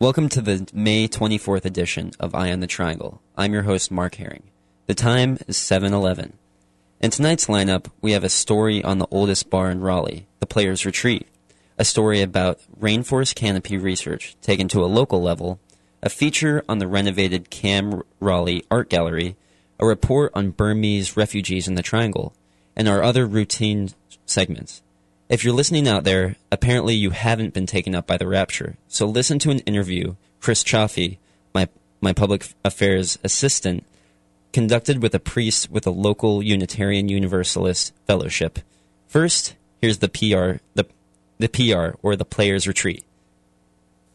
Welcome to the May 24th edition of Eye on the Triangle. I'm your host, Mark Herring. The time is 7:11. In tonight's lineup, we have a story on the oldest bar in Raleigh, the Players Retreat, a story about rainforest canopy research taken to a local level, a feature on the renovated Cam Raleigh Art Gallery, a report on Burmese refugees in the Triangle, and our other routine segments. If you're listening out there, apparently you haven't been taken up by the rapture. So listen to an interview Chris Chaffee, my my public affairs assistant, conducted with a priest with a local Unitarian Universalist fellowship. First, here's the PR the the PR or the Players Retreat.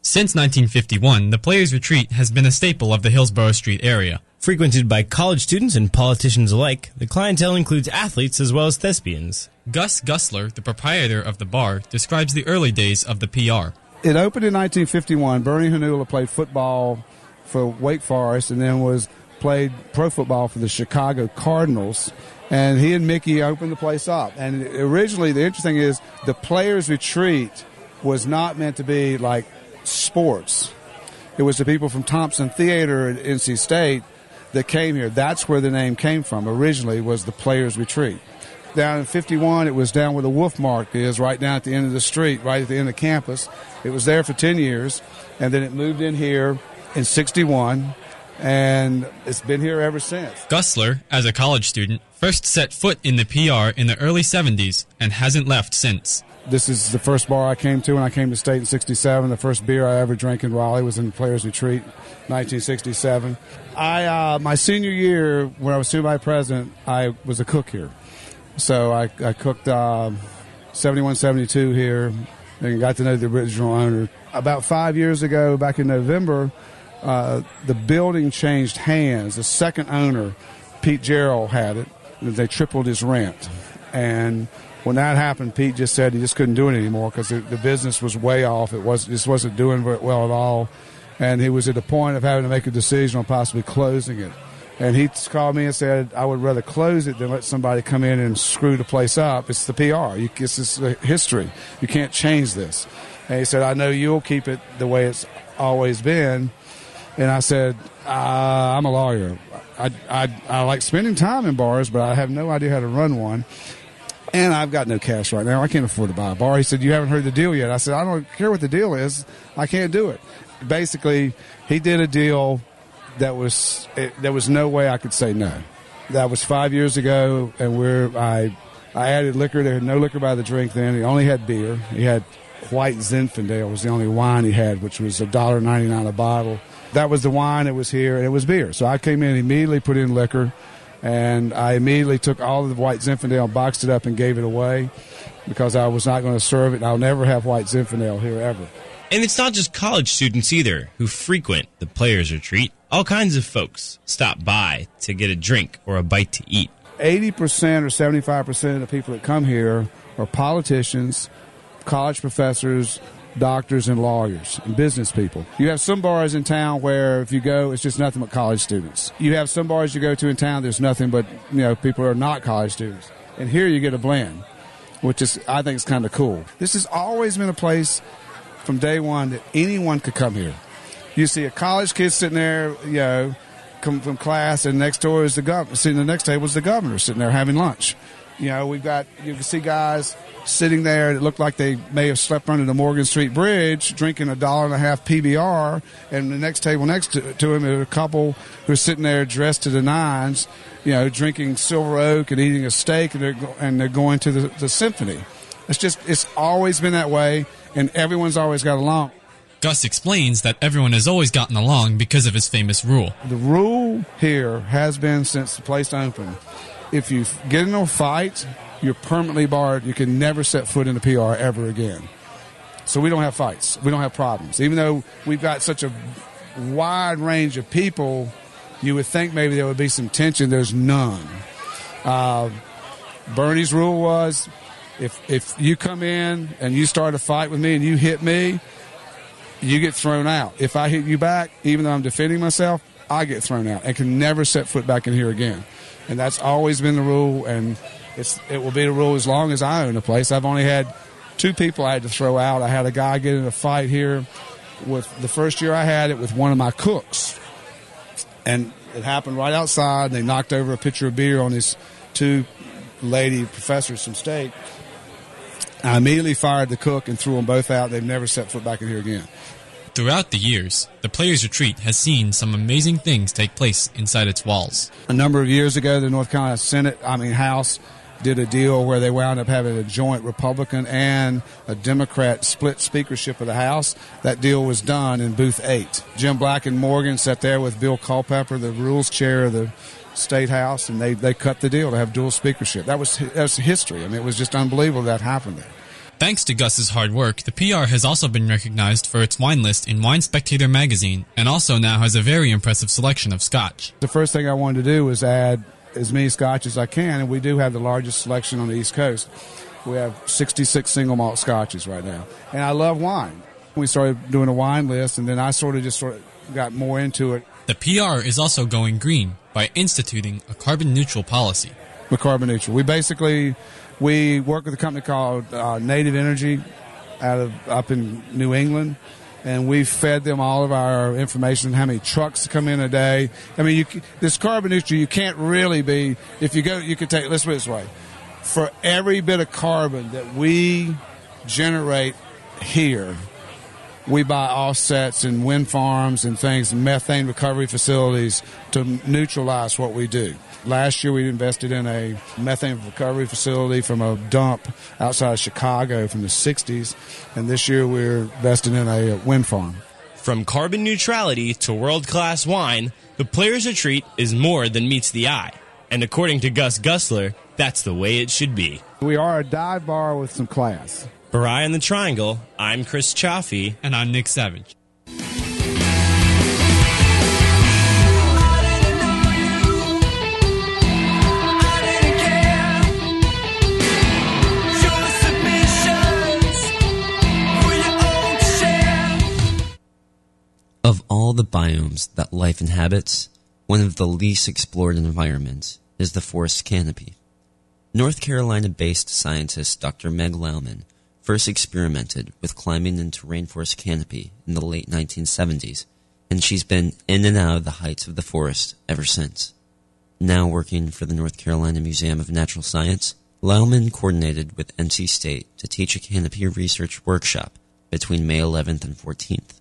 Since 1951, the Players Retreat has been a staple of the Hillsborough Street area. Frequented by college students and politicians alike, the clientele includes athletes as well as thespians. Gus Gusler, the proprietor of the bar, describes the early days of the PR. It opened in 1951. Bernie Hanula played football for Wake Forest and then was played pro football for the Chicago Cardinals. And he and Mickey opened the place up. And originally, the interesting is the Players Retreat was not meant to be like sports. It was the people from Thompson Theater at NC State that came here. That's where the name came from. Originally was the Players Retreat. Down in 51, it was down where the Wolf Mark is, right down at the end of the street, right at the end of campus. It was there for 10 years, and then it moved in here in 61, and it's been here ever since. Gusler, as a college student, first set foot in the PR in the early 70s and hasn't left since. This is the first bar I came to when I came to state in 67. The first beer I ever drank in Raleigh was in the Players Retreat, 1967. I, uh, my senior year, when I was senior vice president, I was a cook here. So I, I cooked uh, 71, 72 here and got to know the original owner. About five years ago, back in November, uh, the building changed hands. The second owner, Pete Gerald, had it. They tripled his rent. And when that happened, Pete just said he just couldn't do it anymore because the, the, business was way off. It was just wasn't doing well at all, and he was at the point of having to make a decision on possibly closing it. And he called me and said, "I would rather close it than let somebody come in and screw the place up. It's the PR. You, it's just history. You can't change this." And he said, "I know you'll keep it the way it's always been." And I said, uh, "I'm a lawyer. I, I I like spending time in bars, but I have no idea how to run one." and I've got no cash right now. I can't afford to buy a bar. He said, You haven't heard the deal yet. I said, I don't care what the deal is. I can't do it. Basically, he did a deal that was, it, there was no way I could say no. That was five years ago, and we're, I, I added liquor. There had no liquor by the drink then. He only had beer. He had white Zinfandel was the only wine he had, which was a dollar ninety nine a bottle. That was the wine that was here, and it was beer. So I came in immediately, put in liquor and I immediately took all of the white Zinfandel, boxed it up, and gave it away because I was not going to serve it. I'll never have white Zinfandel here ever. And it's not just college students either who frequent the Players Retreat. All kinds of folks stop by to get a drink or a bite to eat. 80% or 75% of the people that come here are politicians, college professors, doctors and lawyers and business people. You have some bars in town where if you go, it's just nothing but college students. You have some bars you go to in town, there's nothing but, you know, people are not college students. And here you get a blend, which is, I think is kind of cool. This has always been a place from day one that anyone could come here. You see a college kid sitting there, you know, come from class, and next door is the governor. Sitting the next table is the governor sitting there having lunch. You know, we've got you can see guys sitting there that looked like they may have slept under the Morgan Street Bridge, drinking a dollar and a half PBR, and the next table next to, to him is a couple who's sitting there dressed to the nines, you know, drinking Silver Oak and eating a steak, and they're and they're going to the, the symphony. It's just it's always been that way, and everyone's always got along. Gus explains that everyone has always gotten along because of his famous rule. The rule here has been since the place opened if you get in a fight, you're permanently barred. You can never set foot in the PR ever again. So we don't have fights. We don't have problems. Even though we've got such a wide range of people, you would think maybe there would be some tension. There's none. Uh, Bernie's rule was if if you come in and you start a fight with me and you hit me, you get thrown out. If I hit you back, even though I'm defending myself, I get thrown out and can never set foot back in here again and that's always been the rule, and it's it will be the rule as long as I own the place. I've only had two people I had to throw out. I had a guy get in a fight here with the first year I had it with one of my cooks, and it happened right outside. They knocked over a pitcher of beer on these two lady professors from state. I immediately fired the cook and threw them both out. They've never set foot back in here again. Throughout the years, the Players Retreat has seen some amazing things take place inside its walls. A number of years ago, the North Carolina Senate, I mean House, did a deal where they wound up having a joint Republican and a Democrat split speakership of the House. That deal was done in booth eight. Jim Black and Morgan sat there with Bill Culpepper, the rules chair of the state house, and they, they cut the deal to have dual speakership. That was that was history. I mean, it was just unbelievable that happened there. Thanks to Gus's hard work, the PR has also been recognized for its wine list in Wine Spectator magazine and also now has a very impressive selection of scotch. The first thing I wanted to do was add as many scotch as I can, and we do have the largest selection on the East Coast. We have 66 single malt scotches right now, and I love wine. We started doing a wine list, and then I sort of just sort of got more into it. The PR is also going green by instituting a carbon neutral policy. We're carbon neutral. We basically we work with a company called uh, Native Energy out of up in New England, and we've fed them all of our information on how many trucks come in a day. I mean, you, this carbon neutral, you can't really be if you go. You could take. Let's put it this way: for every bit of carbon that we generate here, we buy offsets and wind farms and things, methane recovery facilities to neutralize what we do. Last year, we invested in a methane recovery facility from a dump outside of Chicago from the 60s, and this year we're investing in a wind farm. From carbon neutrality to world class wine, the Players Retreat is more than meets the eye. And according to Gus Gusler, that's the way it should be. We are a dive bar with some class. For Eye on the Triangle, I'm Chris Chaffee. And I'm Nick Savage. Of all the biomes that life inhabits, one of the least explored environments is the forest canopy. North Carolina based scientist Dr. Meg Lowman first experimented with climbing into rainforest canopy in the late 1970s, and she's been in and out of the heights of the forest ever since. Now working for the North Carolina Museum of Natural Science, Lowman coordinated with NC State to teach a canopy research workshop between May 11th and 14th.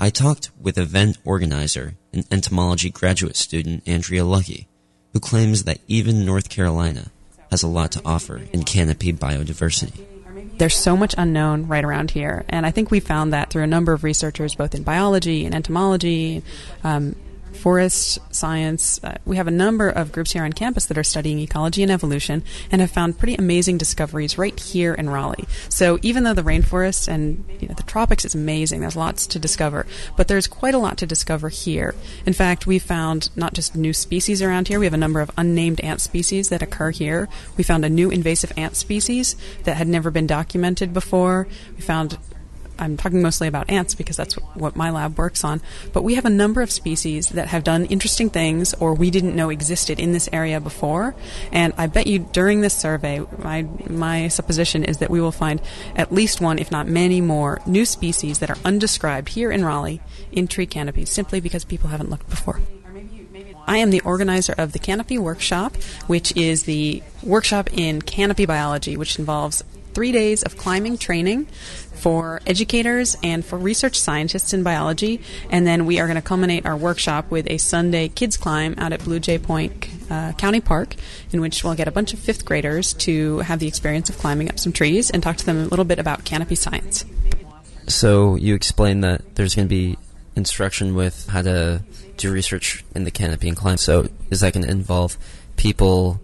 I talked with event organizer and entomology graduate student Andrea Lucky, who claims that even North Carolina has a lot to offer in canopy biodiversity. There's so much unknown right around here, and I think we found that through a number of researchers, both in biology and entomology, um, forest science. Uh, we have a number of groups here on campus that are studying ecology and evolution and have found pretty amazing discoveries right here in Raleigh. So even though the rainforest and you know, the tropics is amazing, there's lots to discover, but there's quite a lot to discover here. In fact, we found not just new species around here, we have a number of unnamed ant species that occur here. We found a new invasive ant species that had never been documented before. We found I'm talking mostly about ants because that's what my lab works on. But we have a number of species that have done interesting things or we didn't know existed in this area before. And I bet you during this survey, my, my supposition is that we will find at least one, if not many more, new species that are undescribed here in Raleigh in tree canopies simply because people haven't looked before. I am the organizer of the Canopy Workshop, which is the workshop in canopy biology, which involves three days of climbing training for educators and for research scientists in biology. And then we are going to culminate our workshop with a Sunday kids climb out at Blue Jay Point uh, County Park, in which we'll get a bunch of fifth graders to have the experience of climbing up some trees and talk to them a little bit about canopy science. So you explained that there's going to be instruction with how to do research in the canopy and climb. So is that going to involve people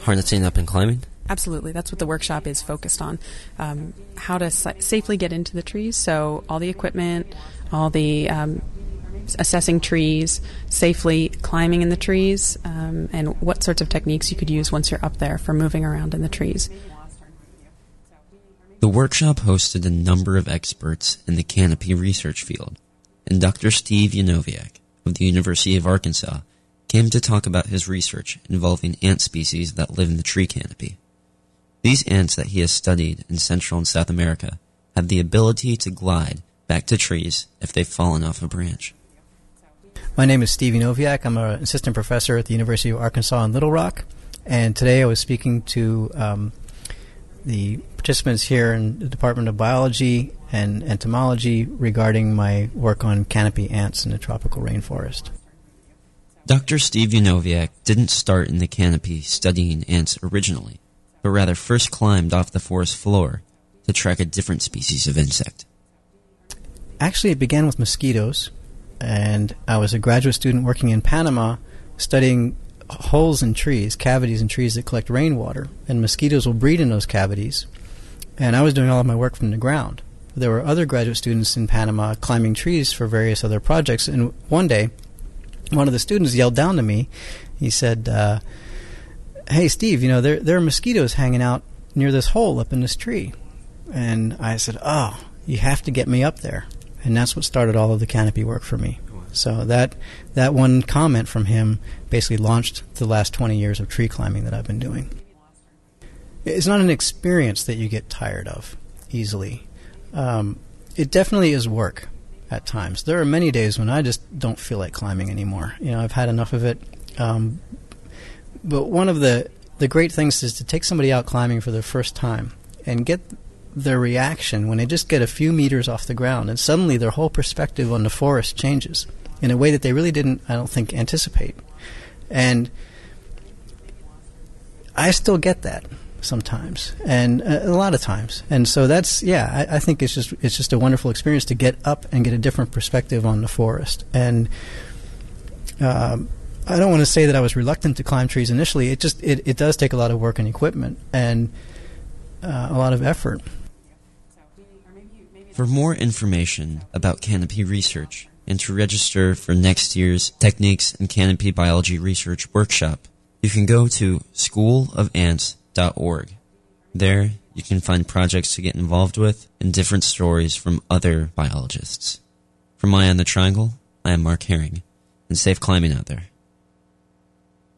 harnessing up and climbing? Absolutely. That's what the workshop is focused on. Um, how to sa- safely get into the trees. So, all the equipment, all the um, assessing trees, safely climbing in the trees, um, and what sorts of techniques you could use once you're up there for moving around in the trees. The workshop hosted a number of experts in the canopy research field, and Dr. Steve Yanoviak of the University of Arkansas came to talk about his research involving ant species that live in the tree canopy. These ants that he has studied in Central and South America have the ability to glide back to trees if they've fallen off a branch. My name is Steve Yanoviak. I'm an assistant professor at the University of Arkansas in Little Rock. And today I was speaking to um, the participants here in the Department of Biology and Entomology regarding my work on canopy ants in the tropical rainforest. Dr. Steve Yanoviak didn't start in the canopy studying ants originally, but rather first climbed off the forest floor to track a different species of insect. Actually, it began with mosquitoes, and I was a graduate student working in Panama studying holes in trees, cavities in trees that collect rainwater, and mosquitoes will breed in those cavities. And I was doing all of my work from the ground. There were other graduate students in Panama climbing trees for various other projects, and one day, one of the students yelled down to me. He said, uh, "Hey, Steve, you know there there are mosquitoes hanging out near this hole up in this tree." And I said, "Oh, you have to get me up there." And that's what started all of the canopy work for me. So that that one comment from him basically launched the last 20 years of tree climbing that I've been doing. It's not an experience that you get tired of easily. Um, it definitely is work at times. There are many days when I just don't feel like climbing anymore. You know, I've had enough of it. Um, but one of the the great things is to take somebody out climbing for the first time and get their reaction when they just get a few meters off the ground, and suddenly their whole perspective on the forest changes in a way that they really didn't, I don't think, anticipate. And I still get that sometimes, and uh, a lot of times. And so that's yeah, I, I, think it's just it's just a wonderful experience to get up and get a different perspective on the forest. And um, I don't want to say that I was reluctant to climb trees initially. It just it, it does take a lot of work and equipment and uh, a lot of effort. For more information about canopy research and to register for next year's Techniques in Canopy Biology Research Workshop, you can go to schoolofants.org. There, you can find projects to get involved with and different stories from other biologists. From Eye on the Triangle, I am Mark Herring, and safe climbing out there.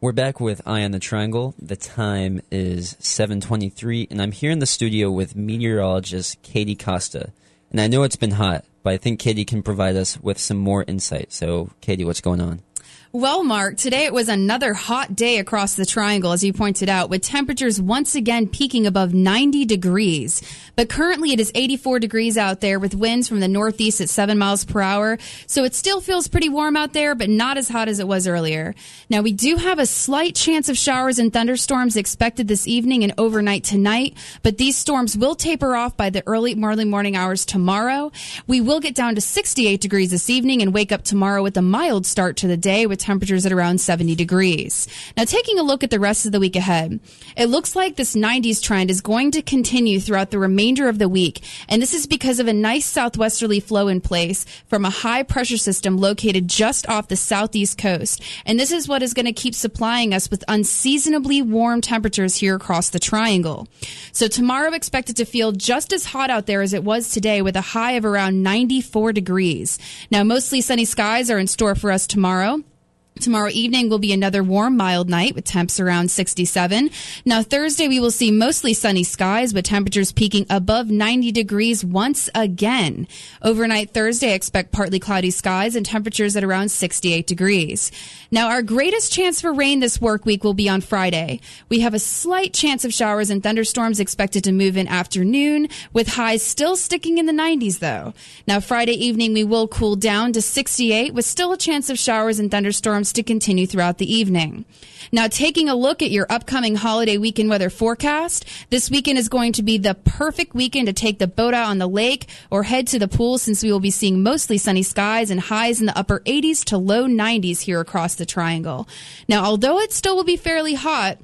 We're back with Eye on the Triangle. The time is 7:23 and I'm here in the studio with meteorologist Katie Costa. And I know it's been hot, but I think Katie can provide us with some more insight. So, Katie, what's going on? Well, Mark, today it was another hot day across the triangle, as you pointed out, with temperatures once again peaking above 90 degrees. But currently it is 84 degrees out there with winds from the northeast at 7 miles per hour. So it still feels pretty warm out there, but not as hot as it was earlier. Now we do have a slight chance of showers and thunderstorms expected this evening and overnight tonight, but these storms will taper off by the early, morning hours tomorrow. We will get down to 68 degrees this evening and wake up tomorrow with a mild start to the day with temperatures at around 70 degrees. Now, taking a look at the rest of the week ahead, it looks like this 90s trend is going to continue throughout the remainder of the week. And this is because of a nice southwesterly flow in place from a high pressure system located just off the southeast coast. And this is what is going to keep supplying us with unseasonably warm temperatures here across the triangle. So tomorrow expected to feel just as hot out there as it was today with a high of around 94 degrees. Now, mostly sunny skies are in store for us tomorrow. Tomorrow evening will be another warm, mild night with temps around 67. Now Thursday we will see mostly sunny skies with temperatures peaking above 90 degrees once again. Overnight Thursday expect partly cloudy skies and temperatures at around 68 degrees. Now our greatest chance for rain this work week will be on Friday. We have a slight chance of showers and thunderstorms expected to move in afternoon with highs still sticking in the 90s though. Now Friday evening we will cool down to 68 with still a chance of showers and thunderstorms storms to continue throughout the evening. Now, taking a look at your upcoming holiday weekend weather forecast, this weekend is going to be the perfect weekend to take the boat out on the lake or head to the pool since we will be seeing mostly sunny skies and highs in the upper 80s to low 90s here across the triangle. Now, although it still will be fairly hot,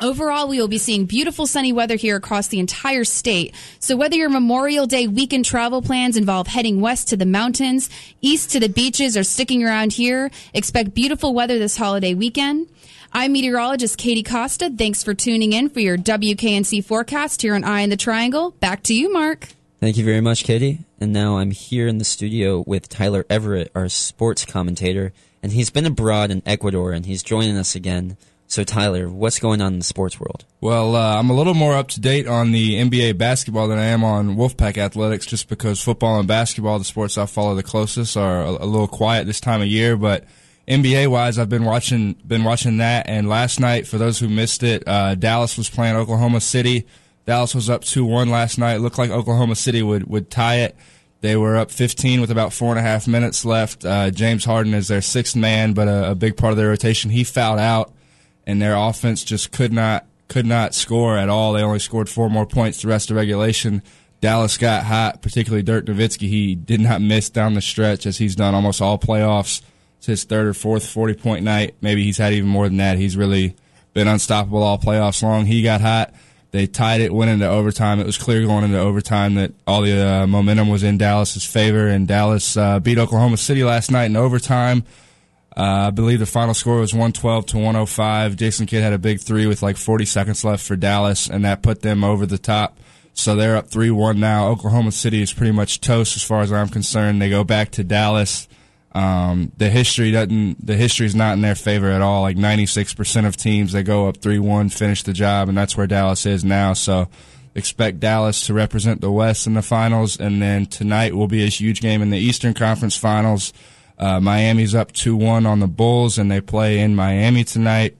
Overall, we will be seeing beautiful sunny weather here across the entire state. So whether your Memorial Day weekend travel plans involve heading west to the mountains, east to the beaches, or sticking around here, expect beautiful weather this holiday weekend. I'm meteorologist Katie Costa. Thanks for tuning in for your WKNC forecast here on Eye in the Triangle. Back to you, Mark. Thank you very much, Katie. And now I'm here in the studio with Tyler Everett, our sports commentator, and he's been abroad in Ecuador and he's joining us again So, Tyler, what's going on in the sports world? Well, uh, I'm a little more up to date on the NBA basketball than I am on Wolfpack athletics, just because football and basketball, the sports I follow the closest, are a, a little quiet this time of year. But NBA wise, I've been watching been watching that. And last night, for those who missed it, uh, Dallas was playing Oklahoma City. Dallas was up two one last night. It looked like Oklahoma City would would tie it. They were up 15 with about four and a half minutes left. Uh, James Harden is their sixth man, but a, a big part of their rotation. He fouled out and their offense just could not could not score at all. They only scored four more points the rest of regulation. Dallas got hot, particularly Dirk Nowitzki. He did not miss down the stretch as he's done almost all playoffs. It's his third or fourth 40 point night. Maybe he's had even more than that. He's really been unstoppable all playoffs long. He got hot. They tied it, went into overtime. It was clear going into overtime that all the uh, momentum was in Dallas's favor, and Dallas uh, beat Oklahoma City last night in overtime. Uh, I believe the final score was 112 to 105. Jason Kidd had a big three with like 40 seconds left for Dallas, and that put them over the top. So they're up 3 1 now. Oklahoma City is pretty much toast as far as I'm concerned. They go back to Dallas. Um, the history doesn't, the history is not in their favor at all. Like 96% of teams, they go up 3 1, finish the job, and that's where Dallas is now. So expect Dallas to represent the West in the finals. And then tonight will be a huge game in the Eastern Conference finals. Uh, Miami's up 2 1 on the Bulls, and they play in Miami tonight.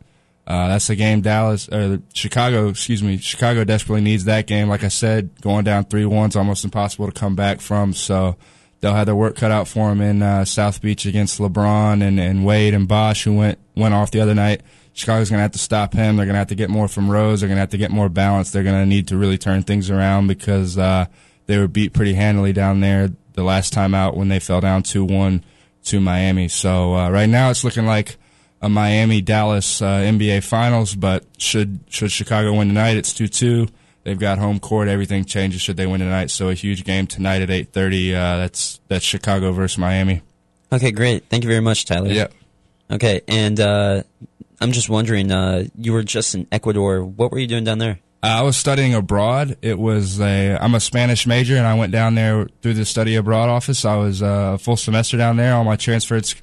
Uh, that's the game Dallas, or Chicago, excuse me, Chicago desperately needs that game. Like I said, going down 3 1 is almost impossible to come back from. So they'll have their work cut out for them in uh, South Beach against LeBron and, and Wade and Bosh, who went, went off the other night. Chicago's going to have to stop him. They're going to have to get more from Rose. They're going to have to get more balance. They're going to need to really turn things around because uh, they were beat pretty handily down there the last time out when they fell down 2 1 to Miami. So uh, right now it's looking like a Miami Dallas uh, NBA Finals, but should should Chicago win tonight, it's two two. They've got home court. Everything changes should they win tonight. So a huge game tonight at eight thirty. Uh, that's that's Chicago versus Miami. Okay, great. Thank you very much, Tyler. Yep. Okay, and uh, I'm just wondering, uh, you were just in Ecuador. What were you doing down there? I was studying abroad. It was a I'm a Spanish major, and I went down there through the study abroad office. I was uh, a full semester down there. All my transfers,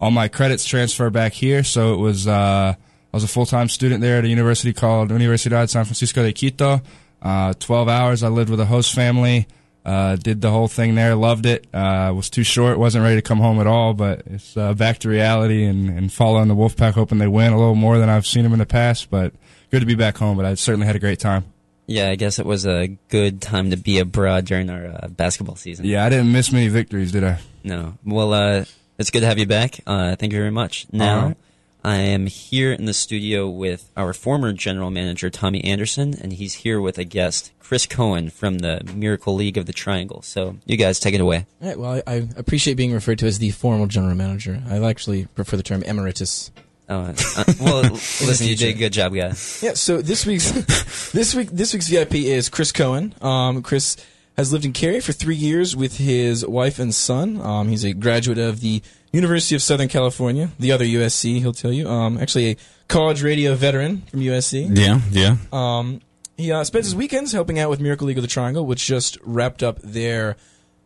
all my credits transfer back here. So it was uh, I was a full time student there at a university called Universidad San Francisco de Quito. Uh, Twelve hours. I lived with a host family. Uh, did the whole thing there. Loved it. Uh, was too short. Wasn't ready to come home at all. But it's uh, back to reality and, and following the Wolfpack, hoping they win a little more than I've seen them in the past. But good to be back home, but I certainly had a great time. Yeah, I guess it was a good time to be abroad during our uh, basketball season. Yeah, I didn't miss many victories, did I? No. Well, uh, it's good to have you back. Uh, thank you very much. Now, right. I am here in the studio with our former general manager, Tommy Anderson, and he's here with a guest, Chris Cohen from the Miracle League of the Triangle. So, you guys take it away. All right, well, I, I appreciate being referred to as the formal general manager. I actually prefer the term emeritus. Oh, uh, well, listen, you did a good job, guys. Yeah. So this week's this week this week's VIP is Chris Cohen. Um, Chris has lived in Cary for three years with his wife and son. Um, he's a graduate of the University of Southern California, the other USC. He'll tell you. Um, actually, a college radio veteran from USC. Yeah, yeah. Um, he uh, spends his weekends helping out with Miracle League of the Triangle, which just wrapped up their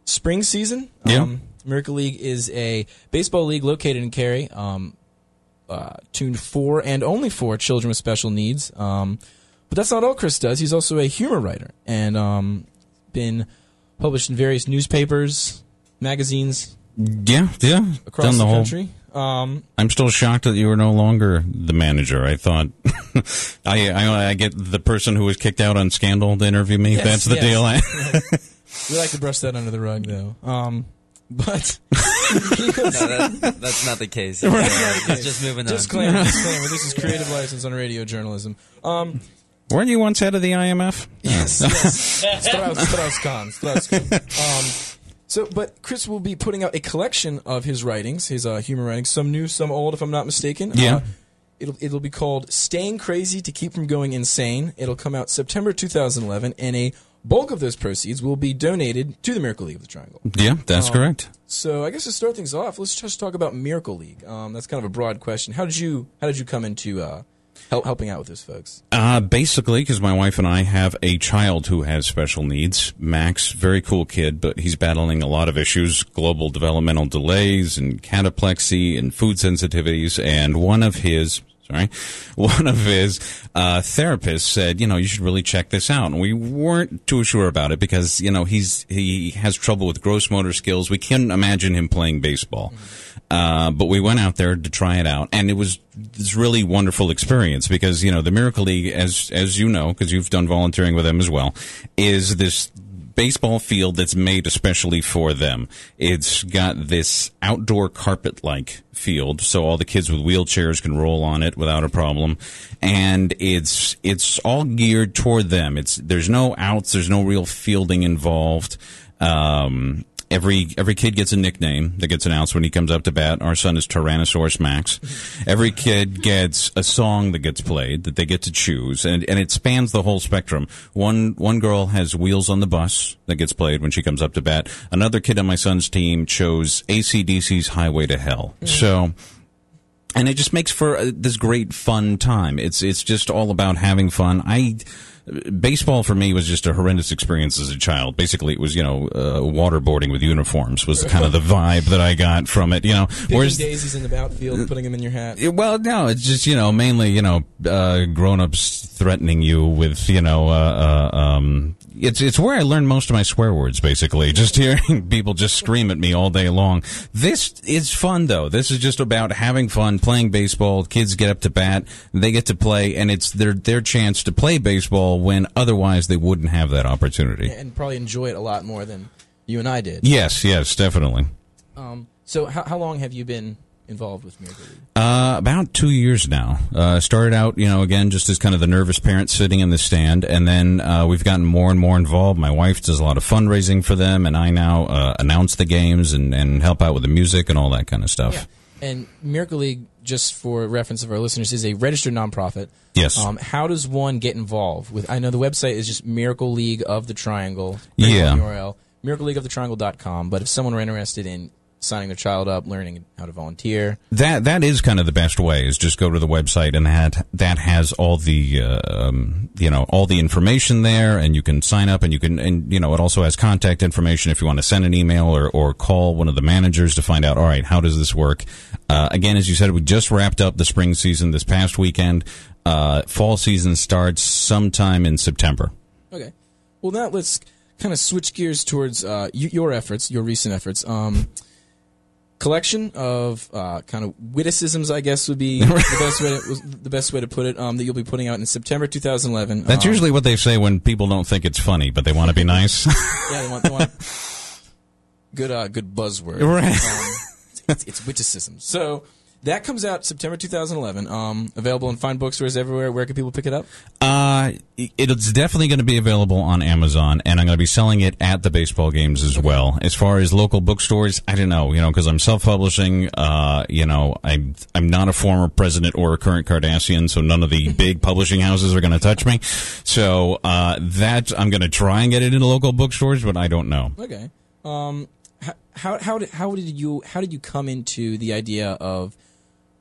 spring season. Yeah. Um, Miracle League is a baseball league located in Cary. Um, uh, tuned for and only for children with special needs. Um, but that's not all Chris does. He's also a humor writer and um, been published in various newspapers, magazines Yeah, yeah. across Done the, the whole. country. Um, I'm still shocked that you were no longer the manager. I thought I, I I get the person who was kicked out on Scandal to interview me. Yes, That's the yes. deal. I, we like to brush that under the rug, though. Um, but No, that, that's not the case. He's just moving on. disclaimer, disclaimer. This is creative license on radio journalism. Um, weren't you once head of the IMF? Yes, yes. Strauss, Strauss-Kahn, Strauss-Kahn. Um, so, but Chris will be putting out a collection of his writings, his uh, humor writings, some new, some old, if I'm not mistaken. Yeah. Uh, it'll it'll be called "Staying Crazy to Keep from Going Insane." It'll come out September 2011, in a bulk of those proceeds will be donated to the Miracle League of the Triangle. Yeah, that's Um, correct. So, I guess to start things off, let's just talk about Miracle League. Um, that's kind of a broad question. How did you how did you come into uh, help, helping out with those folks? Uh, basically, because my wife and I have a child who has special needs. Max, very cool kid, but he's battling a lot of issues, global developmental delays and cataplexy and food sensitivities. And one of his Sorry. One of his uh, therapists said, you know, you should really check this out. And we weren't too sure about it because, you know, he's he has trouble with gross motor skills. We couldn't imagine him playing baseball. Uh, but we went out there to try it out, and it was this really wonderful experience because you know the Miracle League, as as you know, because you've done volunteering with them as well, is this baseball field that's made especially for them. It's got this outdoor carpet like field so all the kids with wheelchairs can roll on it without a problem and it's it's all geared toward them. It's there's no outs, there's no real fielding involved. Um, Every every kid gets a nickname that gets announced when he comes up to bat. Our son is Tyrannosaurus Max. Every kid gets a song that gets played that they get to choose, and and it spans the whole spectrum. One one girl has Wheels on the Bus that gets played when she comes up to bat. Another kid on my son's team chose ACDC's Highway to Hell. So and it just makes for uh, this great fun time. It's it's just all about having fun. I baseball for me was just a horrendous experience as a child. Basically, it was you know uh, waterboarding with uniforms was kind of the vibe that I got from it. You know, Picking whereas daisies in the outfield, putting them in your hat. yeah, Well, no, it's just you know mainly you know uh, grown-ups threatening you with you know uh, uh, um, it's it's where I learned most of my swear words basically. Just hearing people just scream at me all day long. This is fun though. This is just about having fun playing baseball. Kids get up to bat, they get to play, and it's their their chance to play baseball when otherwise they wouldn't have that opportunity. and probably enjoy it a lot more than you and I did. Yes, yes, definitely. Um, so, how, how long have you been involved with Miracle League? Uh, about two years now. Uh, started out, you know, again, just as kind of the nervous parent sitting in the stand, and then uh, we've gotten more and more involved. My wife does a lot of fundraising for them, and I now uh, announce the games and, and help out with the music and all that kind of stuff. And Miracle League, just for reference of our listeners, is a registered nonprofit. Yes. Um, how does one get involved with? I know the website is just Miracle League of the Triangle. Yeah. URL miracleleagueofthetriangle.com. But if someone were interested in signing their child up, learning how to volunteer, That that is kind of the best way is just go to the website and that that has all the uh, um, you know all the information there and you can sign up and you can and you know it also has contact information if you want to send an email or, or call one of the managers to find out all right how does this work uh, again as you said we just wrapped up the spring season this past weekend uh, fall season starts sometime in September Okay. Well, now let's kind of switch gears towards uh, your efforts, your recent efforts. Um, collection of uh, kind of witticisms, I guess, would be the best way to, the best way to put it. Um, that you'll be putting out in September 2011. that's Um, usually what they say when people don't think it's funny but they want to be nice yeah, they want, they want good uh, good buzzword. Right. Um, it's, it's witticism. So. That comes out September 2011. Um, available in fine bookstores everywhere. Where can people pick it up? Uh, it's definitely going to be available on Amazon, and I'm going to be selling it at the baseball games as well. As far as local bookstores, I don't know, you know, because I'm self-publishing. Uh, you know, I'm I'm not a former president or a current Kardashian, so none of the big publishing houses are going to touch me. So uh, that I'm going to try and get it into local bookstores, but I don't know. Okay. Um, h- how how did how did you how did you come into the idea of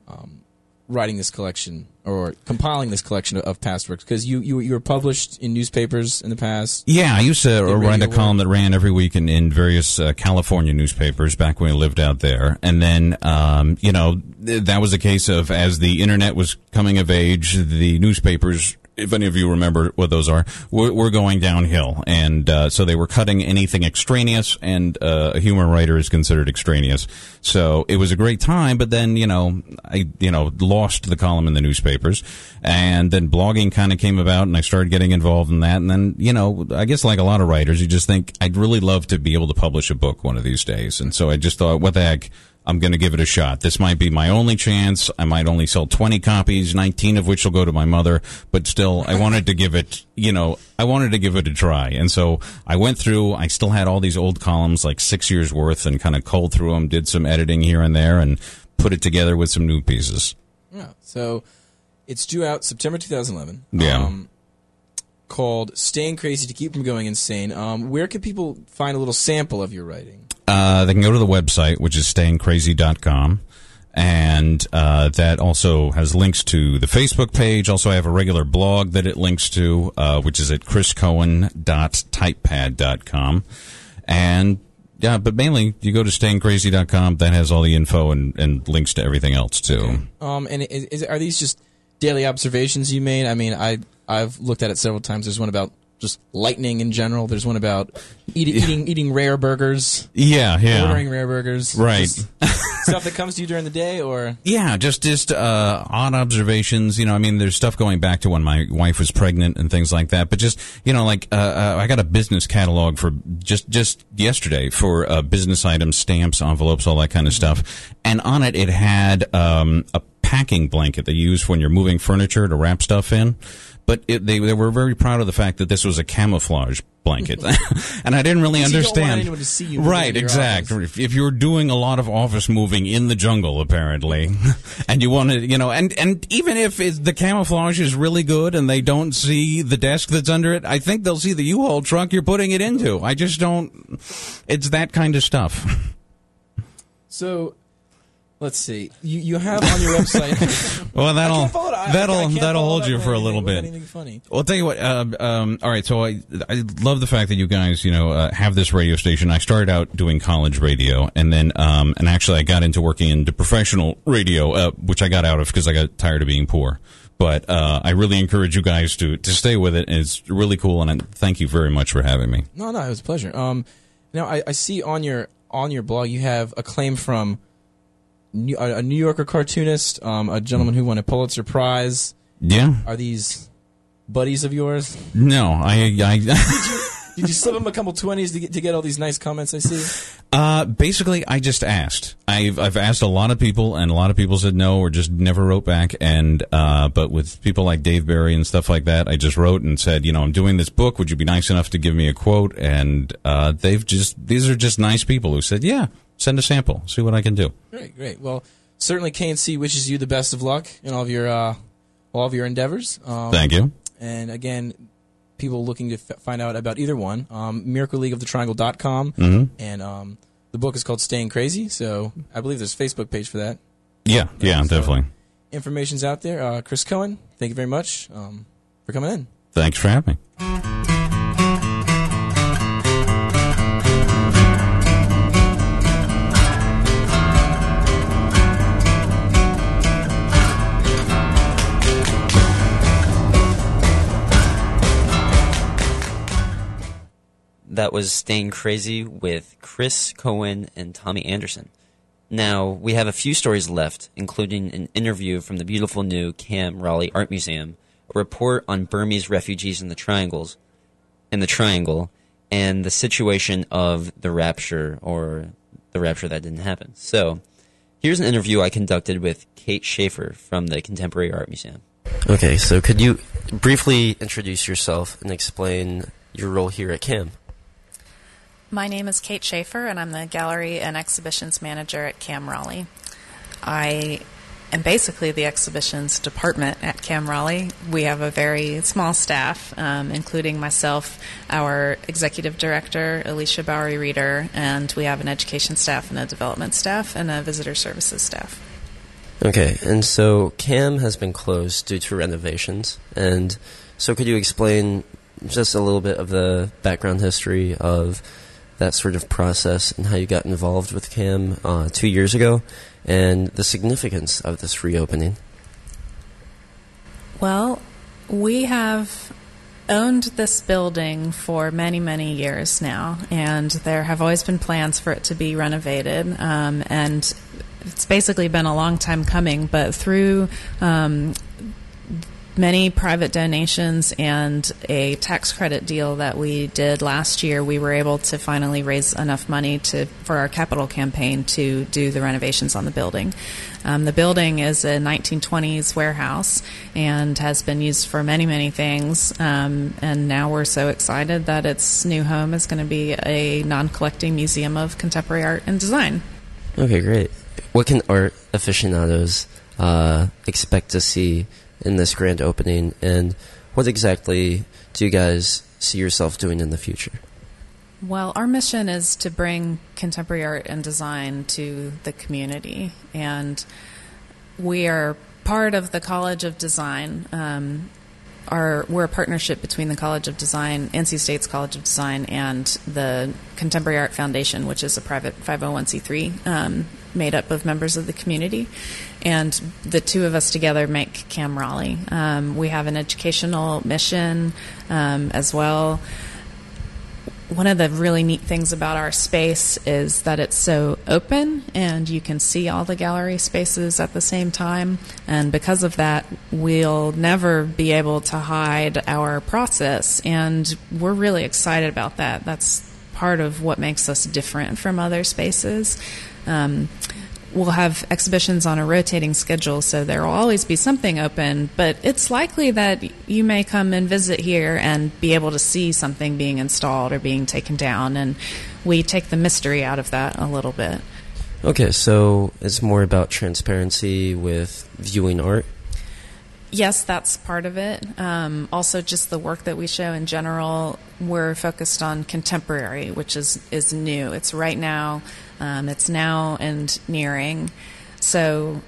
um, writing this collection or compiling this collection of, of past works? Because you, you you were published in newspapers in the past. Yeah, I used to write a column that ran every week in, in various uh, California newspapers back when I lived out there. And then, um, you know, th- that was a case of as the internet was coming of age, the newspapers, if any of you remember what those are, we're going downhill. And uh, so they were cutting anything extraneous, and uh, a humor writer is considered extraneous. So it was a great time, but then, you know, I, you know, lost the column in the newspapers. And then blogging kind of came about, and I started getting involved in that. And then, you know, I guess like a lot of writers, you just think, I'd really love to be able to publish a book one of these days. And so I just thought, what the heck? I'm going to give it a shot. This might be my only chance. I might only sell 20 copies, 19 of which will go to my mother, but still, I wanted to give it, you know, I wanted to give it a try. And so I went through, I still had all these old columns, like six years worth, and kind of culled through them, did some editing here and there, and put it together with some new pieces. Yeah. So it's due out September 2011. Yeah. Um, called "Staying Crazy to Keep from Going Insane." Um, where can people find a little sample of your writing? Uh, they can go to the website, which is stayingcrazy.com. And uh, that also has links to the Facebook page. Also, I have a regular blog that it links to, uh, which is at chriscohen.typepad.com. And yeah, but mainly you go to stayingcrazy.com. That has all the info and, and links to everything else too. Um, and is, is, are these just daily observations you made. I mean, I I've looked at it several times. There's one about just lightning in general. There's one about eating eating, eating rare burgers. Yeah, yeah. Ordering rare burgers. Right. Stuff that comes to you during the day, or Yeah, just just uh, odd observations. You know, I mean, there's stuff going back to when my wife was pregnant and things like that. But just you know, like uh, uh, I got a business catalog for just just yesterday for uh, business items, stamps, envelopes, all that kind of stuff. And on it, it had um, a packing blanket that you use when you're moving furniture to wrap stuff in. But it, they they were very proud of the fact that this was a camouflage blanket, and I didn't really So you don't want understand. anyone to see you right, exactly. If, if you're doing a lot of office moving in the jungle, apparently, and you want to, you know, and and even if the camouflage is really good and they don't see the desk that's under it, I think they'll see the U-Haul truck you're putting it into. I just don't. It's that kind of stuff. so. Let's see. You you have on your website. Well, that'll. I- I that'll can't that'll hold you for a little bit. anything funny. Well, I'll tell you what. Uh, um, all right, so I I love the fact that you guys you know uh, have this radio station. I started out doing college radio, and then um, and actually I got into working into professional radio, uh, which I got out of because I got tired of being poor. But uh, I really encourage you guys to to stay with it. It's really cool, and I thank you very much for having me. No, no, it was a pleasure. Um, now I, I see on your on your blog you have a claim from New, a, a New Yorker cartoonist, um, a gentleman who won a Pulitzer Prize. Yeah. Are these buddies of yours? No, I I. Did you slip them a couple twenties to get to get all these nice comments I see? Uh, basically, I just asked. I've I've asked a lot of people, and a lot of people said no or just never wrote back. And uh, but with people like Dave Barry and stuff like that, I just wrote and said, you know, I'm doing this book. Would you be nice enough to give me a quote? And uh, they've just these are just nice people who said, yeah, send a sample, see what I can do. Great, great. Well, certainly KNC wishes you the best of luck in all of your uh, all of your endeavors. Um, Thank you. And again, people looking to f- find out about either one, um, Miracle League of the Triangle.com. miracleleagueofthetriangle.com. Mhm. And um, the book is called Staying Crazy. So I believe there's a Facebook page for that. Yeah, yeah, So definitely. Information's out there. Uh, Chris Cohen, thank you very much um, for coming in. Thanks for having me. That was Staying Crazy with Chris Cohen and Tommy Anderson. Now, we have a few stories left, including an interview from the beautiful new Cam Raleigh Art Museum, a report on Burmese refugees in the triangles, in the triangle, and the situation of the rapture or the rapture that didn't happen. So, here's an interview I conducted with Kate Schaefer from the Contemporary Art Museum. Okay, so could you briefly introduce yourself and explain your role here at CAM? My name is Kate Schaefer, and I'm the Gallery and Exhibitions Manager at Cam Raleigh. I am basically the exhibitions department at Cam Raleigh. We have a very small staff, um, including myself, our executive director, Elysia Borowy-Reeder, and we have an education staff and a development staff and a visitor services staff. Okay, and so CAM has been closed due to renovations. And so could you explain just a little bit of the background history of that sort of process and how you got involved with CAM uh, two years ago and the significance of this reopening? Well, we have owned this building for many, many years now, and there have always been plans for it to be renovated. Um, and it's basically been a long time coming, but through um, many private donations and a tax credit deal that we did last year, we were able to finally raise enough money to for our capital campaign to do the renovations on the building. Um, the building is a 1920s warehouse and has been used for many, many things. Um, and now we're so excited that its new home is going to be a non-collecting museum of contemporary art and design. Okay, great. What can art aficionados uh, expect to see in this grand opening, and what exactly do you guys see yourself doing in the future? Well, our mission is to bring contemporary art and design to the community, and we are part of the College of Design. Um, our, we're a partnership between the College of Design, NC State's College of Design, and the Contemporary Art Foundation, which is a private 501c3 um, made up of members of the community, and the two of us together make Cam Raleigh. Um, we have an educational mission um, as well one of the really neat things about our space is that it's so open and you can see all the gallery spaces at the same time. And because of that, we'll never be able to hide our process. And we're really excited about that. That's part of what makes us different from other spaces. Um, we'll have exhibitions on a rotating schedule, so there will always be something open. But it's likely that you may come and visit here and be able to see something being installed or being taken down, and we take the mystery out of that a little bit. Okay, so it's more about transparency with viewing art. Yes, that's part of it. Um, also, just the work that we show in general, we're focused on contemporary, which is is new. It's right now um, it's now and nearing. So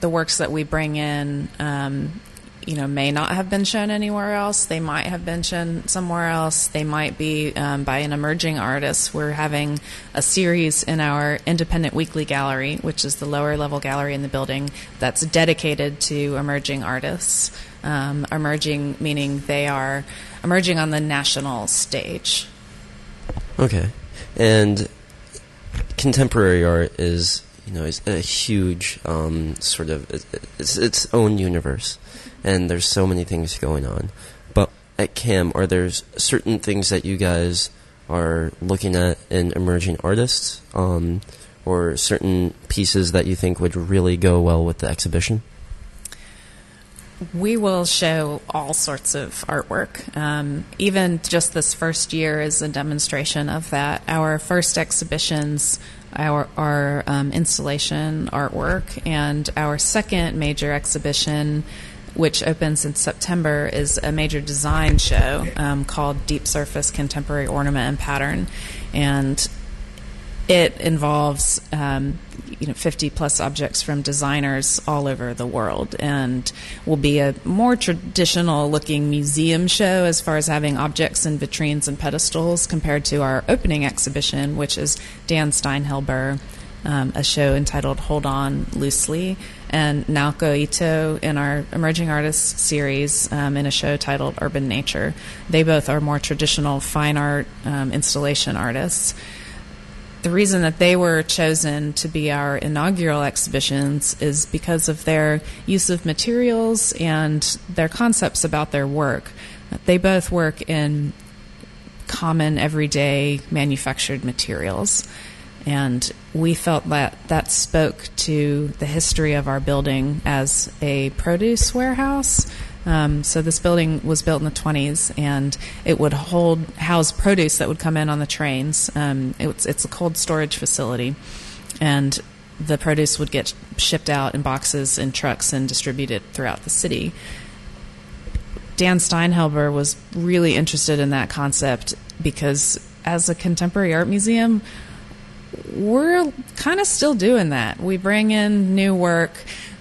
the works that we bring in, um, you know, may not have been shown anywhere else. They might have been shown somewhere else. They might be um, by an emerging artist. We're having a series in our independent weekly gallery, which is the lower level gallery in the building, that's dedicated to emerging artists. Um, emerging meaning they are emerging on the national stage. Okay. And contemporary art is you know is a huge um, sort of it's its own universe, and there's so many things going on. But at CAM, are there certain things that you guys are looking at in emerging artists, um, or certain pieces that you think would really go well with the exhibition? We will show all sorts of artwork. Um, even just this first year is a demonstration of that. Our first exhibitions, our, our um, installation artwork, and our second major exhibition, which opens in September, is a major design show um, called Deep Surface Contemporary Ornament and Pattern. And it involves um, you know 50 plus objects from designers all over the world and will be a more traditional looking museum show as far as having objects and vitrines and pedestals compared to our opening exhibition which is Dan Steinhilber um, a show entitled Hold On Loosely and Naoko Ito in our Emerging Artists series um, in a show titled Urban Nature. They both are more traditional fine art um, installation artists the reason that they were chosen to be our inaugural exhibitions is because of their use of materials and their concepts about their work. They both work in common, everyday manufactured materials. And we felt that that spoke to the history of our building as a produce warehouse um, so this building was built in the 20s, and it would hold house produce that would come in on the trains. Um, it's it's a cold storage facility, and the produce would get shipped out in boxes and trucks and distributed throughout the city. Dan Steinhilber was really interested in that concept because, as a contemporary art museum, we're kind of still doing that. We bring in new work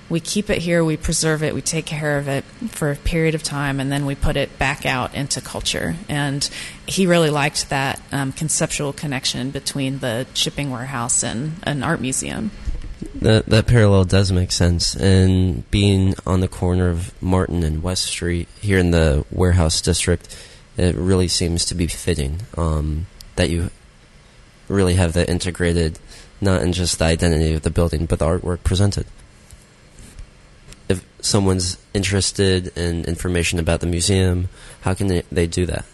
we keep it here, we preserve it, we take care of it for a period of time, and then we put it back out into culture. And he really liked that um, conceptual connection between the shipping warehouse and an art museum. That that parallel does make sense. And being on the corner of Martin and West Street here in the warehouse district, it really seems to be fitting um, that you really have that integrated, not in just the identity of the building, but the artwork presented someone's interested in information about the museum, how can they, they do that?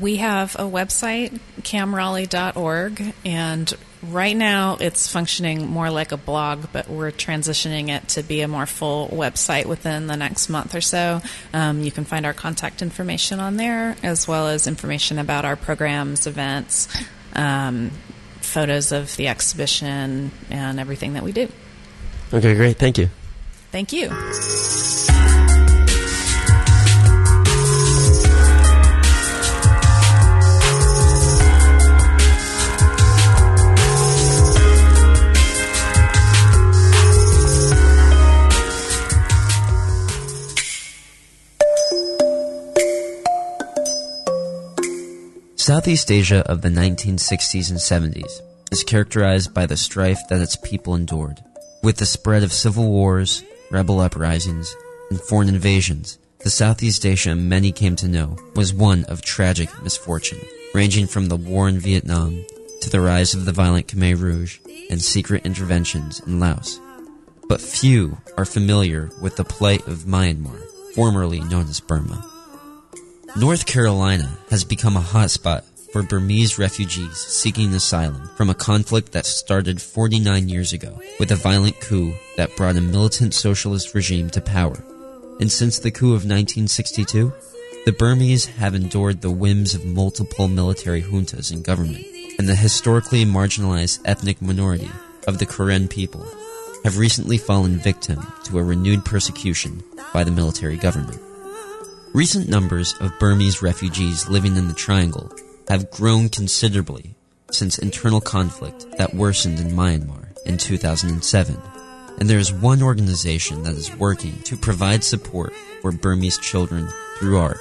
We have a website, camraleigh.org, and right now it's functioning more like a blog, but we're transitioning it to be a more full website within the next month or so. Um, you can find our contact information on there, as well as information about our programs, events, um, photos of the exhibition, and everything that we do. Okay, great. Thank you. Thank you. Southeast Asia of the 1960s and 70s is characterized by the strife that its people endured. With the spread of civil wars, rebel uprisings, and foreign invasions, the Southeast Asia many came to know was one of tragic misfortune, ranging from the war in Vietnam to the rise of the violent Khmer Rouge and secret interventions in Laos. But few are familiar with the plight of Myanmar, formerly known as Burma. North Carolina has become a hotspot for Burmese refugees seeking asylum from a conflict that started 49 years ago with a violent coup that brought a militant socialist regime to power. And since the coup of 1962, the Burmese have endured the whims of multiple military juntas in government, and the historically marginalized ethnic minority of the Karen people have recently fallen victim to a renewed persecution by the military government. Recent numbers of Burmese refugees living in the Triangle have grown considerably since internal conflict that worsened in Myanmar in 2007. And there is one organization that is working to provide support for Burmese children through art.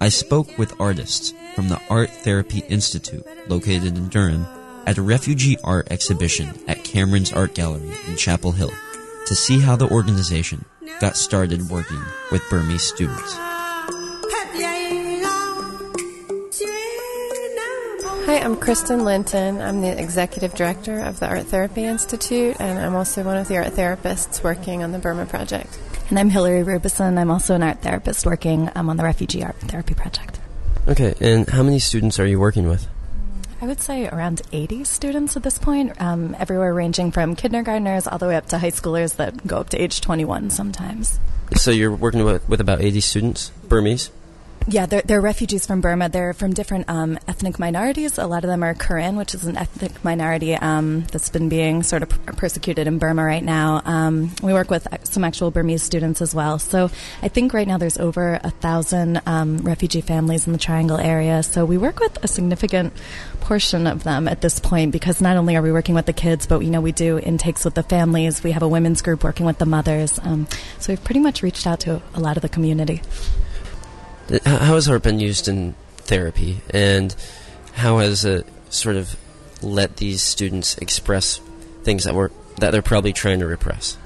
I spoke with artists from the Art Therapy Institute located in Durham at a refugee art exhibition at Cameron's Art Gallery in Chapel Hill to see how the organization got started working with Burmese students. Hi, I'm Kristen Linton. I'm the executive director of the Art Therapy Institute, and I'm also one of the art therapists working on the Burma Project. And I'm Hillary Rubison. I'm also an art therapist working um, on the Refugee Art Therapy Project. Okay, and how many students are you working with? I would say around 80 students at this point, um, everywhere ranging from kindergartners all the way up to high schoolers that go up to age 21 sometimes. So you're working with, with about 80 students, Burmese? Yeah, they're, they're refugees from Burma. They're from different um, ethnic minorities. A lot of them are Karen, which is an ethnic minority um, that's been being sort of persecuted in Burma right now. Um, we work with some actual Burmese students as well. So I think right now there's over a thousand um, refugee families in the Triangle area. So we work with a significant portion of them at this point because not only are we working with the kids, but you know we do intakes with the families. We have a women's group working with the mothers. Um, so we've pretty much reached out to a lot of the community. How has art been used in therapy, and how has it sort of let these students express things that were that they're probably trying to repress?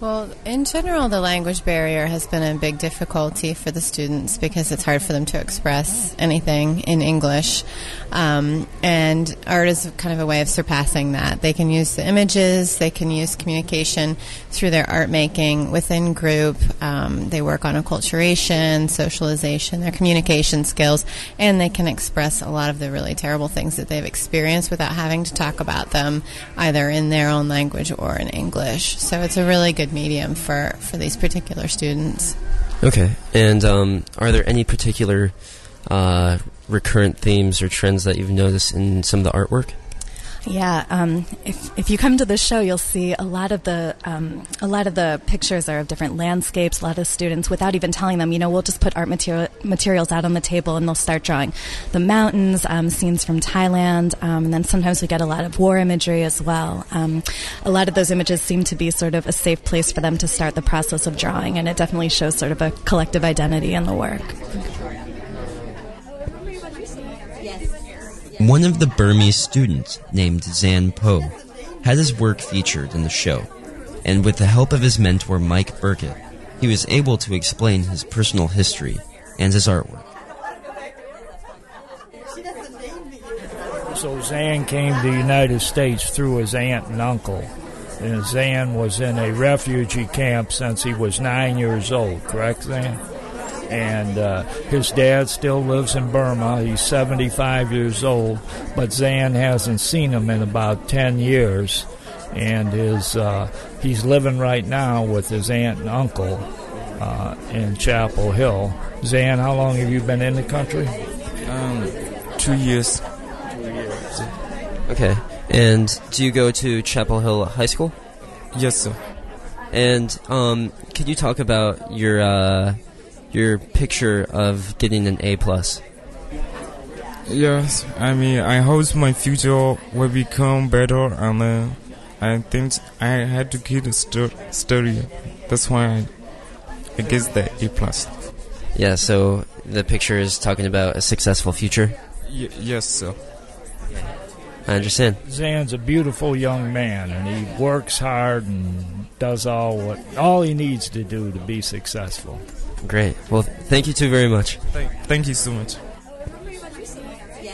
Well, in general, the language barrier has been a big difficulty for the students because it's hard for them to express anything in English. Um, and art is kind of a way of surpassing that. They can use the images, they can use communication through their art making within group. Um, they work on acculturation, socialization, their communication skills, and they can express a lot of the really terrible things that they've experienced without having to talk about them either in their own language or in English. So it's a really good medium for, for these particular students. Okay. And um, are there any particular uh, recurrent themes or trends that you've noticed in some of the artwork? Yeah, um, if if you come to the show, you'll see a lot of the um, a lot of the pictures are of different landscapes. A lot of students, without even telling them, you know, we'll just put art material, materials out on the table, and they'll start drawing the mountains, um, scenes from Thailand, um, and then sometimes we get a lot of war imagery as well. Um, a lot of those images seem to be sort of a safe place for them to start the process of drawing, and it definitely shows sort of a collective identity in the work. One of the Burmese students, named Zan Po, had his work featured in the show, and with the help of his mentor Mike Burkett, he was able to explain his personal history and his artwork. So Zan came to the United States through his aunt and uncle. And Zan was in a refugee camp since he was nine years old, correct, Zan? And uh, his dad still lives in Burma. He's 75 years old, but Zan hasn't seen him in about 10 years, and his uh, he's living right now with his aunt and uncle uh, in Chapel Hill. Zan, how long have you been in the country? Um, two years. Two years. Okay. And do you go to Chapel Hill High School? Yes, sir. And um, could you talk about your uh, your picture of getting an A plus? Yes, I mean, I hope my future will become better, and uh, I think I had to keep the stu- study. That's why I, I guess the A plus. Yeah. So the picture is talking about a successful future. Y- yes, sir. I understand. Zan's a beautiful young man, and he works hard and does all what all he needs to do to be successful. Great. Well, thank you two very much. Thank, thank you so much.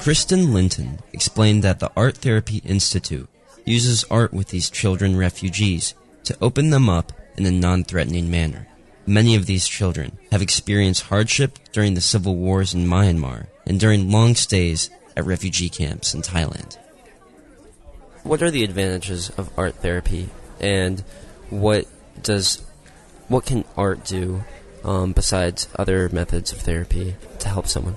Kristen Linton explained that the Art Therapy Institute uses art with these children refugees to open them up in a non-threatening manner. Many of these children have experienced hardship during the civil wars in Myanmar and during long stays at refugee camps in Thailand. What are the advantages of art therapy, and what does what can art do um, besides other methods of therapy to help someone?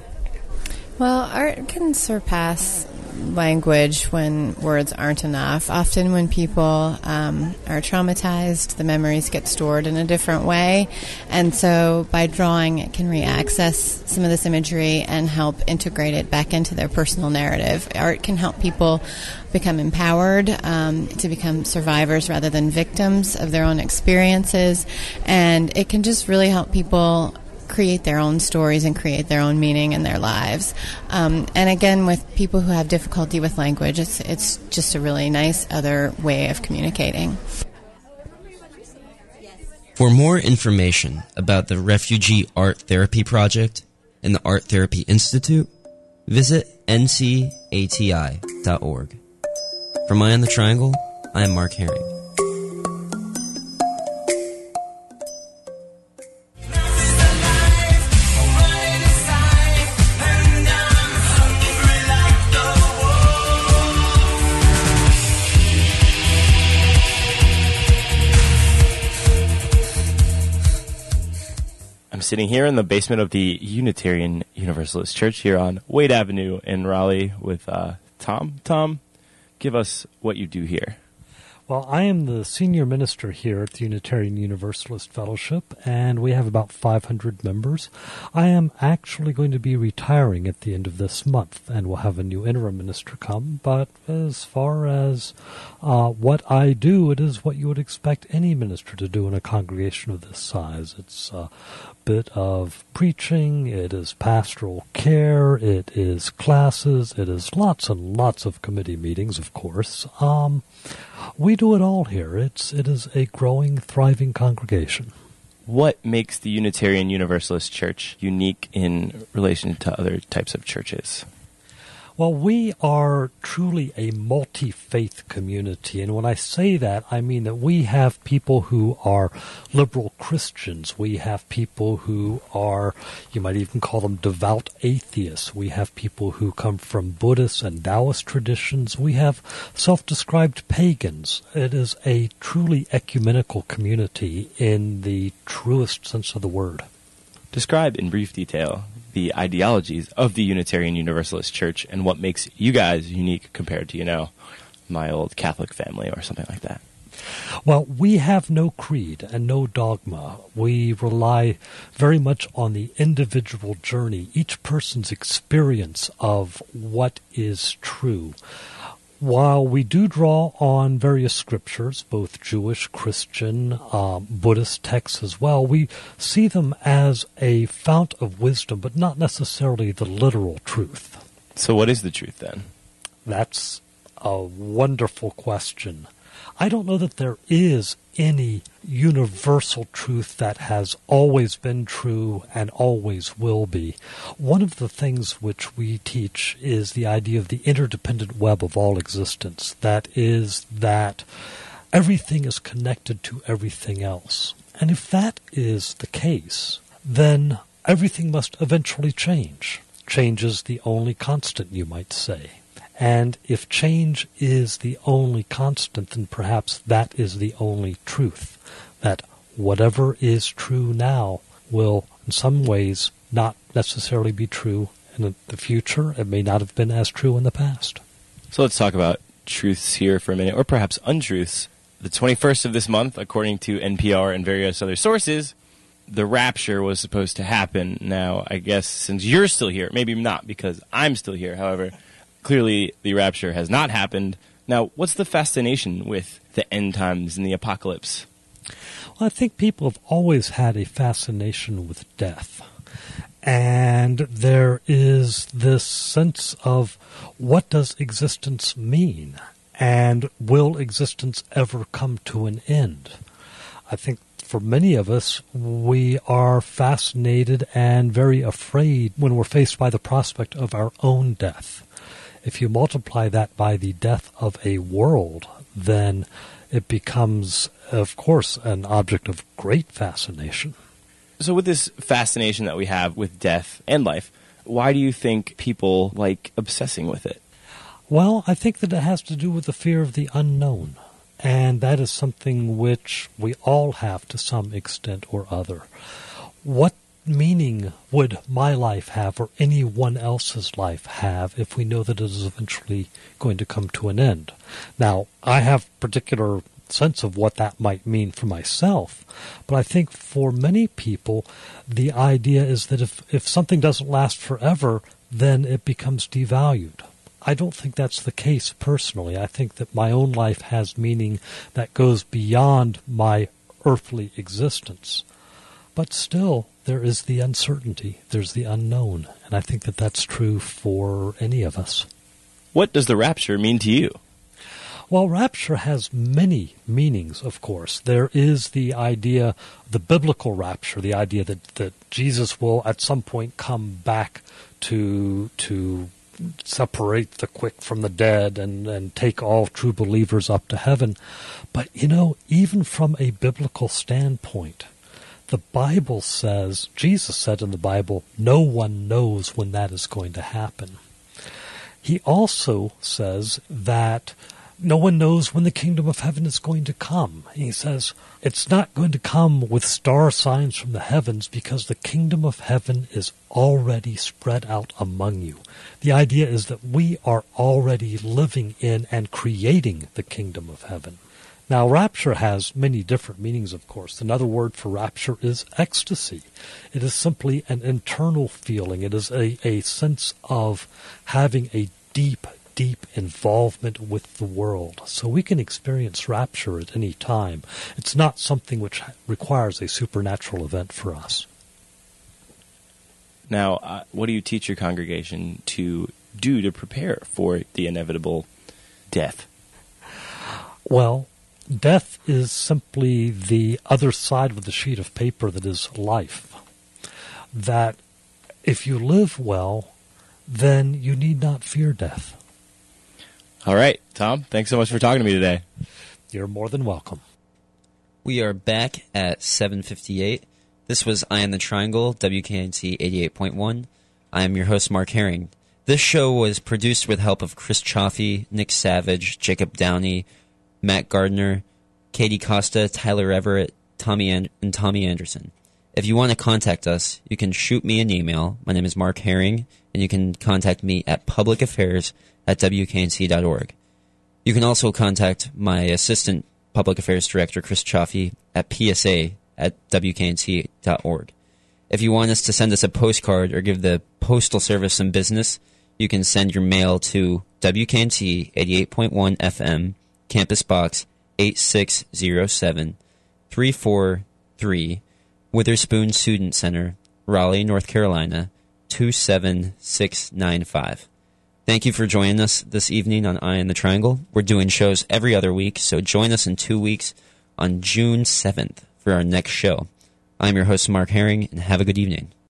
Well, art can surpass language when words aren't enough. Often, when people um, are traumatized, the memories get stored in a different way. And so, by drawing, it can reaccess some of this imagery and help integrate it back into their personal narrative. Art can help people become empowered, um, to become survivors rather than victims of their own experiences. And it can just really help people create their own stories and create their own meaning in their lives. Um, and again, with people who have difficulty with language, it's it's just a really nice other way of communicating. For more information about the Refugee Art Therapy Project and the Art Therapy Institute, visit ncati.org. From Eye on the Triangle, I am Mark Herring. I'm sitting here in the basement of the Unitarian Universalist Church here on Wade Avenue in Raleigh with uh, Tom. Tom, give us what you do here. Well, I am the senior minister here at the Unitarian Universalist Fellowship, and we have about 500 members. I am actually going to be retiring at the end of this month, and we'll have a new interim minister come. But as far as uh, what I do, it is what you would expect any minister to do in a congregation of this size. It's a bit of preaching, it is pastoral care, it is classes, it is lots and lots of committee meetings, of course. Um, we do it all here. It's it is a growing, thriving congregation. What makes the Unitarian Universalist Church unique in relation to other types of churches? Well, we are truly a multi faith community. And when I say that, I mean that we have people who are liberal Christians. We have people who are, you might even call them devout atheists. We have people who come from Buddhist and Taoist traditions. We have self described pagans. It is a truly ecumenical community in the truest sense of the word. Describe in brief detail the ideologies of the Unitarian Universalist Church and what makes you guys unique compared to, you know, my old Catholic family or something like that. Well, we have no creed and no dogma. We rely very much on the individual journey, each person's experience of what is true. While we do draw on various scriptures, both Jewish, Christian, um, Buddhist texts as well, we see them as a fount of wisdom, but not necessarily the literal truth. So, what is the truth then? That's a wonderful question. I don't know that there is any universal truth that has always been true and always will be. One of the things which we teach is the idea of the interdependent web of all existence. That is, that everything is connected to everything else. And if that is the case, then everything must eventually change. Change is the only constant, you might say. And if change is the only constant, then perhaps that is the only truth. That whatever is true now will, in some ways, not necessarily be true in the future. It may not have been as true in the past. So let's talk about truths here for a minute, or perhaps untruths. The 21st of this month, according to NPR and various other sources, the rapture was supposed to happen. Now, I guess since you're still here, maybe not because I'm still here, however, clearly the rapture has not happened. Now, what's the fascination with the end times and the apocalypse? Well, I think people have always had a fascination with death. And there is this sense of what does existence mean? And will existence ever come to an end? I think for many of us, we are fascinated and very afraid when we're faced by the prospect of our own death. If you multiply that by the death of a world, then it becomes, of course, an object of great fascination. So, with this fascination that we have with death and life, why do you think people like obsessing with it? Well, I think that it has to do with the fear of the unknown. And that is something which we all have to some extent or other. What meaning would my life have or anyone else's life have if we know that it is eventually going to come to an end? Now, I have particular sense of what that might mean for myself. But I think for many people, the idea is that if, if something doesn't last forever, then it becomes devalued. I don't think that's the case personally. I think that my own life has meaning that goes beyond my earthly existence. But still, there is the uncertainty, there's the unknown, and I think that that's true for any of us. What does the rapture mean to you? Well, rapture has many meanings, of course. There is the idea, the biblical rapture, the idea that, that Jesus will at some point come back to to separate the quick from the dead and, and take all true believers up to heaven. But you know, even from a biblical standpoint, the Bible says, Jesus said in the Bible, no one knows when that is going to happen. He also says that no one knows when the kingdom of heaven is going to come. He says it's not going to come with star signs from the heavens because the kingdom of heaven is already spread out among you. The idea is that we are already living in and creating the kingdom of heaven. Now, rapture has many different meanings, of course. Another word for rapture is ecstasy. It is simply an internal feeling. It is a, a sense of having a deep, deep involvement with the world. So we can experience rapture at any time. It's not something which requires a supernatural event for us. Now, uh, what do you teach your congregation to do to prepare for the inevitable death? Well, death is simply the other side of the sheet of paper that is life. That if you live well, then you need not fear death. All right, Tom, thanks so much for talking to me today. You're more than welcome. We are back at 758. This was Eye on the Triangle, WKNC 88.1. I am your host, Mark Herring. This show was produced with help of Chris Chaffee, Nick Savage, Jacob Downey, Matt Gardner, Katie Costa, Tyler Everett, Tommy and, and Tommy Anderson. If you want to contact us, you can shoot me an email. My name is Mark Herring, and you can contact me at publicaffairs at WKNC.org. You can also contact my assistant public affairs director, Chris Chaffee, at PSA at WKNC.org. If you want us to send us a postcard or give the Postal Service some business, you can send your mail to WKNC 88.1 FM, Campus Box 8607 343, Witherspoon Student Center, Raleigh, North Carolina 27695. Thank you for joining us this evening on Eye in the Triangle. We're doing shows every other week, so join us in two weeks on June 7th for our next show. I'm your host, Mark Herring, and have a good evening.